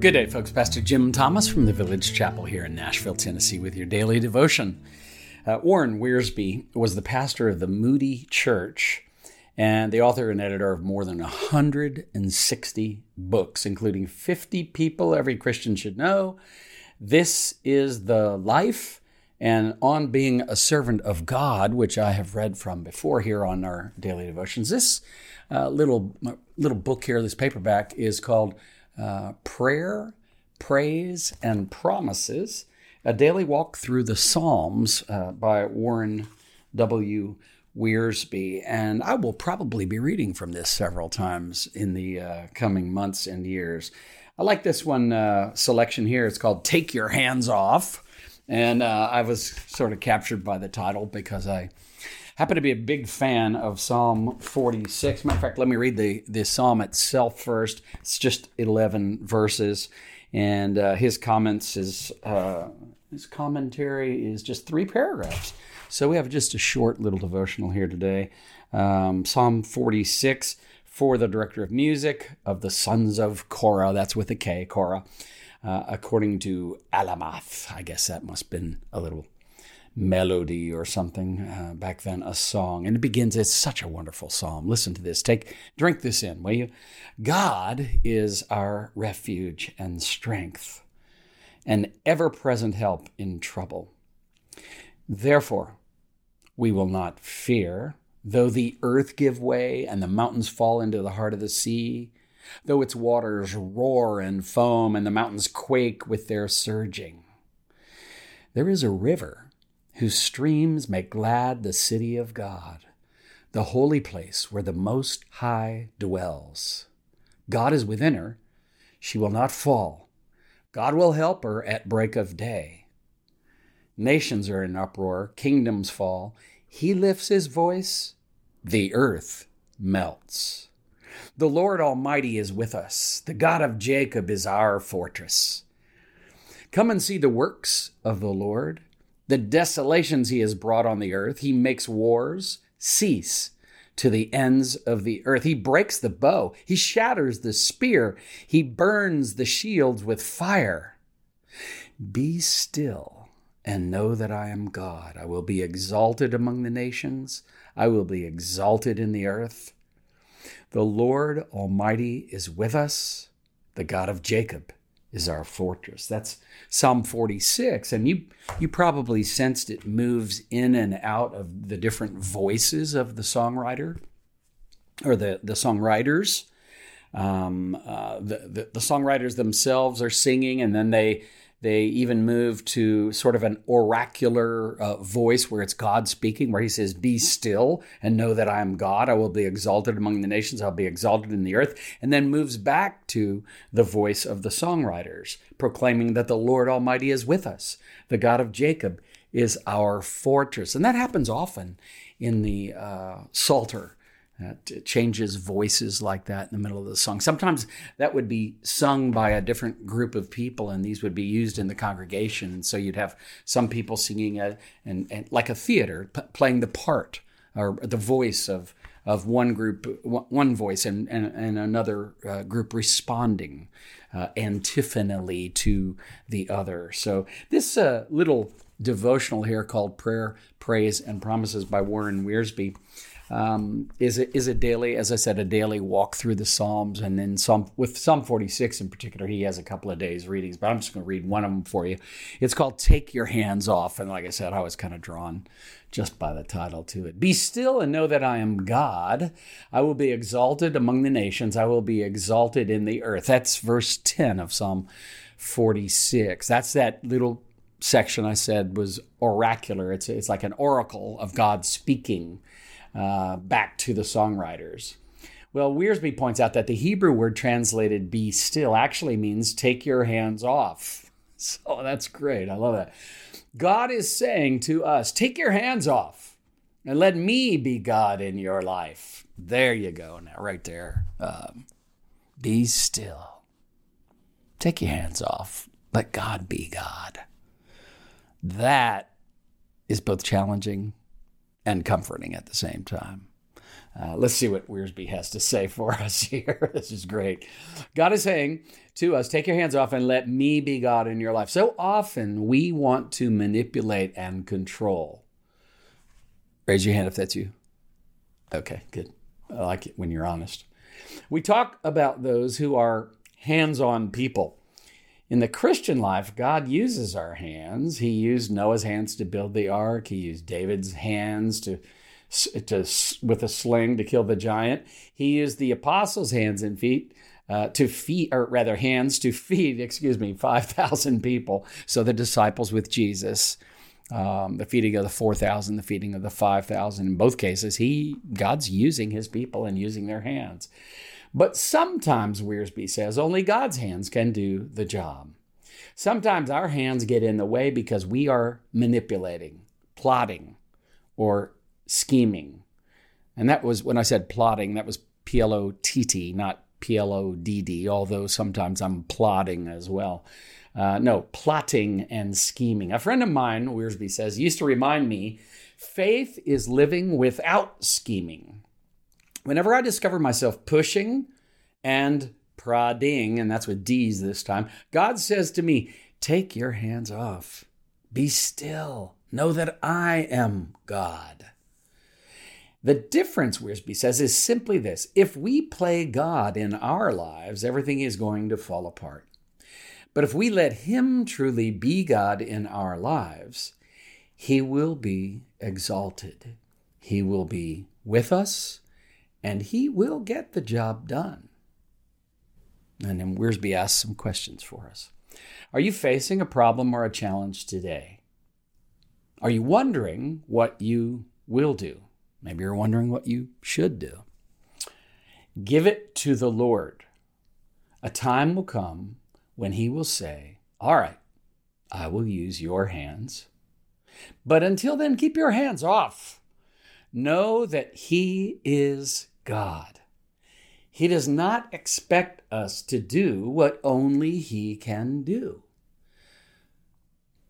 Good day, folks. Pastor Jim Thomas from the Village Chapel here in Nashville, Tennessee, with your daily devotion. Uh, Warren Wiersbe was the pastor of the Moody Church and the author and editor of more than 160 books, including 50 People Every Christian Should Know. This is the life and on being a servant of God, which I have read from before here on our daily devotions. This uh, little little book here, this paperback, is called uh, Prayer, Praise, and Promises A Daily Walk Through the Psalms uh, by Warren W. Wiersbe. And I will probably be reading from this several times in the uh, coming months and years. I like this one uh, selection here. It's called Take Your Hands Off. And uh, I was sort of captured by the title because I happen to be a big fan of Psalm 46. Matter of fact, let me read the, the psalm itself first. It's just 11 verses, and uh, his comments is uh, his commentary is just three paragraphs. So we have just a short little devotional here today. Um, psalm 46 for the director of music of the sons of Korah. That's with a K, Korah. Uh, according to Alamoth. I guess that must have been a little melody or something uh, back then, a song. And it begins, it's such a wonderful psalm. Listen to this. Take, drink this in, will you? God is our refuge and strength, an ever present help in trouble. Therefore, we will not fear, though the earth give way and the mountains fall into the heart of the sea, though its waters roar and foam and the mountains quake with their surging. There is a river whose streams make glad the city of God, the holy place where the Most High dwells. God is within her. She will not fall. God will help her at break of day. Nations are in uproar, kingdoms fall. He lifts his voice, the earth melts. The Lord Almighty is with us. The God of Jacob is our fortress. Come and see the works of the Lord the desolations he has brought on the earth. He makes wars cease to the ends of the earth. He breaks the bow. He shatters the spear. He burns the shields with fire. Be still and know that I am God. I will be exalted among the nations. I will be exalted in the earth. The Lord Almighty is with us, the God of Jacob is our fortress. That's Psalm 46. And you, you probably sensed it moves in and out of the different voices of the songwriter or the, the songwriters. Um, uh, the, the, the songwriters themselves are singing, and then they they even move to sort of an oracular uh, voice where it's God speaking, where he says, Be still and know that I am God. I will be exalted among the nations. I'll be exalted in the earth. And then moves back to the voice of the songwriters, proclaiming that the Lord Almighty is with us. The God of Jacob is our fortress. And that happens often in the uh, Psalter it changes voices like that in the middle of the song. Sometimes that would be sung by a different group of people, and these would be used in the congregation. And so you'd have some people singing a, and, and like a theater, p- playing the part or the voice of of one group, one voice, and and, and another uh, group responding uh, antiphonally to the other. So this uh, little devotional here called "Prayer, Praise, and Promises" by Warren Wiersbe um, is a, is a daily, as I said, a daily walk through the Psalms, and then some with Psalm 46 in particular, he has a couple of days readings. But I'm just going to read one of them for you. It's called "Take Your Hands Off," and like I said, I was kind of drawn just by the title to it. Be still and know that I am God. I will be exalted among the nations. I will be exalted in the earth. That's verse 10 of Psalm 46. That's that little section I said was oracular. It's it's like an oracle of God speaking uh, back to the songwriters. Well, Wiersbe points out that the Hebrew word translated be still actually means take your hands off. So that's great. I love that. God is saying to us, take your hands off and let me be God in your life. There you go, now, right there. Um, be still. Take your hands off. Let God be God. That is both challenging and comforting at the same time. Uh, let's see what Wiersbe has to say for us here. this is great. God is saying to us, take your hands off and let me be God in your life. So often we want to manipulate and control. Raise your hand if that's you. Okay, good. I like it when you're honest. We talk about those who are hands on people. In the Christian life, God uses our hands. He used Noah's hands to build the ark, He used David's hands to to, with a sling to kill the giant. He used the apostles' hands and feet uh, to feed, or rather, hands to feed, excuse me, 5,000 people. So the disciples with Jesus, um, the feeding of the 4,000, the feeding of the 5,000. In both cases, he God's using his people and using their hands. But sometimes, Wiersbe says, only God's hands can do the job. Sometimes our hands get in the way because we are manipulating, plotting, or scheming. And that was when I said plotting, that was P L O T T, not P L O D D, although sometimes I'm plotting as well. Uh, no, plotting and scheming. A friend of mine, Wiersbe says, used to remind me faith is living without scheming. Whenever I discover myself pushing and prodding, and that's with D's this time, God says to me, Take your hands off. Be still. Know that I am God. The difference, Wiersbe says, is simply this if we play God in our lives, everything is going to fall apart. But if we let Him truly be God in our lives, He will be exalted. He will be with us, and He will get the job done. And then Wiersbe asks some questions for us. Are you facing a problem or a challenge today? Are you wondering what you will do? Maybe you're wondering what you should do. Give it to the Lord. A time will come when He will say, All right, I will use your hands. But until then, keep your hands off. Know that He is God. He does not expect us to do what only He can do.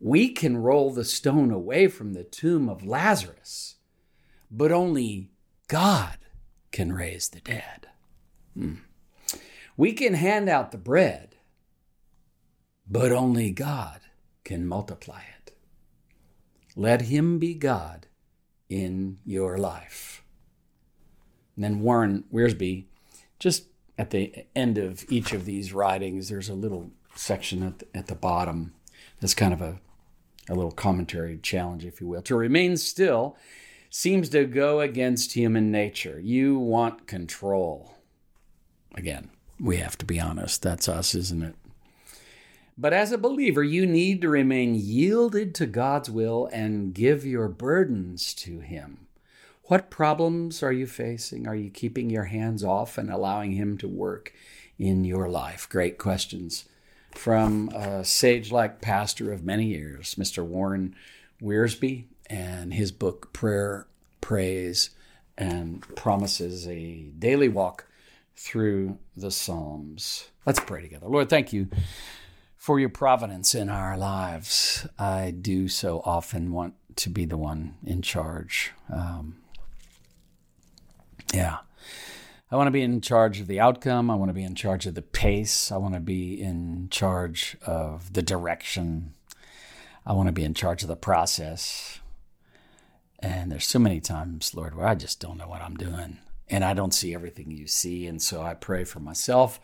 We can roll the stone away from the tomb of Lazarus but only God can raise the dead. Hmm. We can hand out the bread, but only God can multiply it. Let Him be God in your life. And then Warren Wiersbe, just at the end of each of these writings, there's a little section at the, at the bottom that's kind of a, a little commentary challenge, if you will. To remain still seems to go against human nature. You want control. Again, we have to be honest. That's us, isn't it? But as a believer, you need to remain yielded to God's will and give your burdens to Him. What problems are you facing? Are you keeping your hands off and allowing Him to work in your life? Great questions from a sage like pastor of many years, Mr. Warren Wiersbe and his book, Prayer, Praise, and Promises, a daily walk through the Psalms. Let's pray together. Lord, thank you for your providence in our lives. I do so often want to be the one in charge. Um, yeah. I want to be in charge of the outcome. I want to be in charge of the pace. I want to be in charge of the direction. I want to be in charge of the process. And there's so many times, Lord, where I just don't know what I'm doing and I don't see everything you see. And so I pray for myself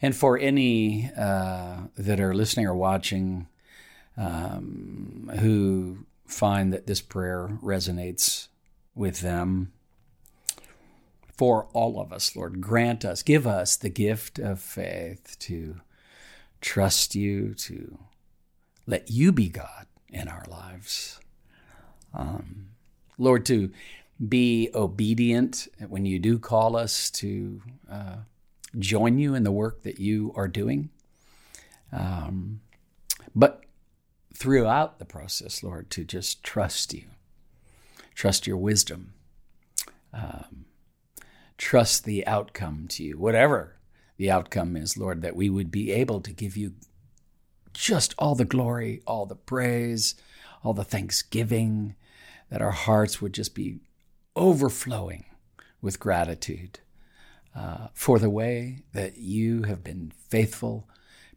and for any uh, that are listening or watching um, who find that this prayer resonates with them. For all of us, Lord, grant us, give us the gift of faith to trust you, to let you be God in our lives. Um, Lord, to be obedient when you do call us to uh, join you in the work that you are doing. Um, but throughout the process, Lord, to just trust you, trust your wisdom, um, trust the outcome to you, whatever the outcome is, Lord, that we would be able to give you just all the glory, all the praise, all the thanksgiving, that our hearts would just be overflowing with gratitude uh, for the way that you have been faithful,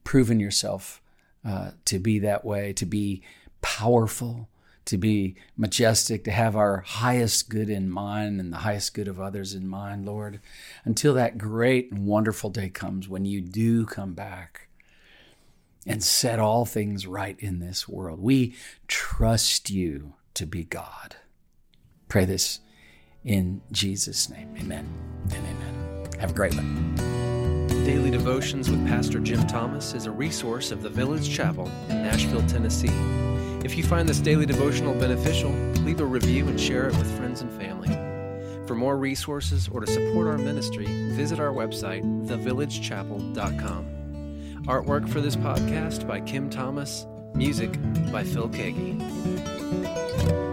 proven yourself uh, to be that way, to be powerful, to be majestic, to have our highest good in mind and the highest good of others in mind, Lord, until that great and wonderful day comes when you do come back and set all things right in this world. We trust you to be God. Pray this in Jesus' name. Amen and amen. Have a great one. Daily Devotions with Pastor Jim Thomas is a resource of the Village Chapel in Nashville, Tennessee. If you find this daily devotional beneficial, leave a review and share it with friends and family. For more resources or to support our ministry, visit our website, thevillagechapel.com. Artwork for this podcast by Kim Thomas, music by Phil Keaggy.